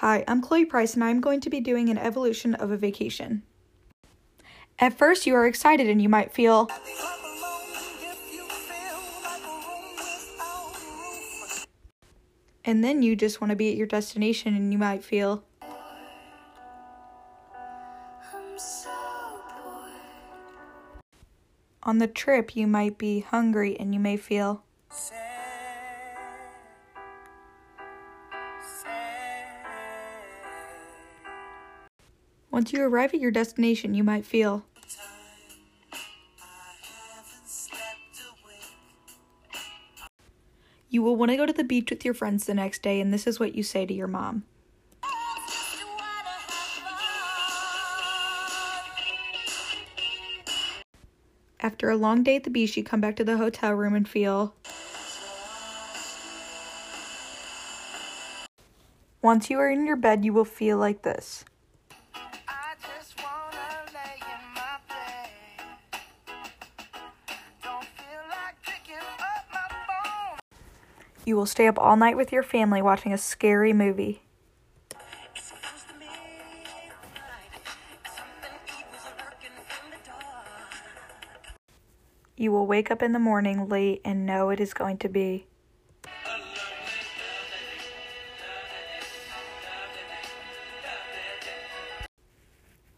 Hi, I'm Chloe Price, and I'm going to be doing an evolution of a vacation. At first, you are excited and you might feel, and then you just want to be at your destination and you might feel, on the trip, you might be hungry and you may feel, Once you arrive at your destination, you might feel. You will want to go to the beach with your friends the next day, and this is what you say to your mom. After a long day at the beach, you come back to the hotel room and feel. Once you are in your bed, you will feel like this. You will stay up all night with your family watching a scary movie. You will wake up in the morning late and know it is going to be.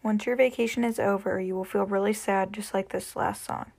Once your vacation is over, you will feel really sad, just like this last song.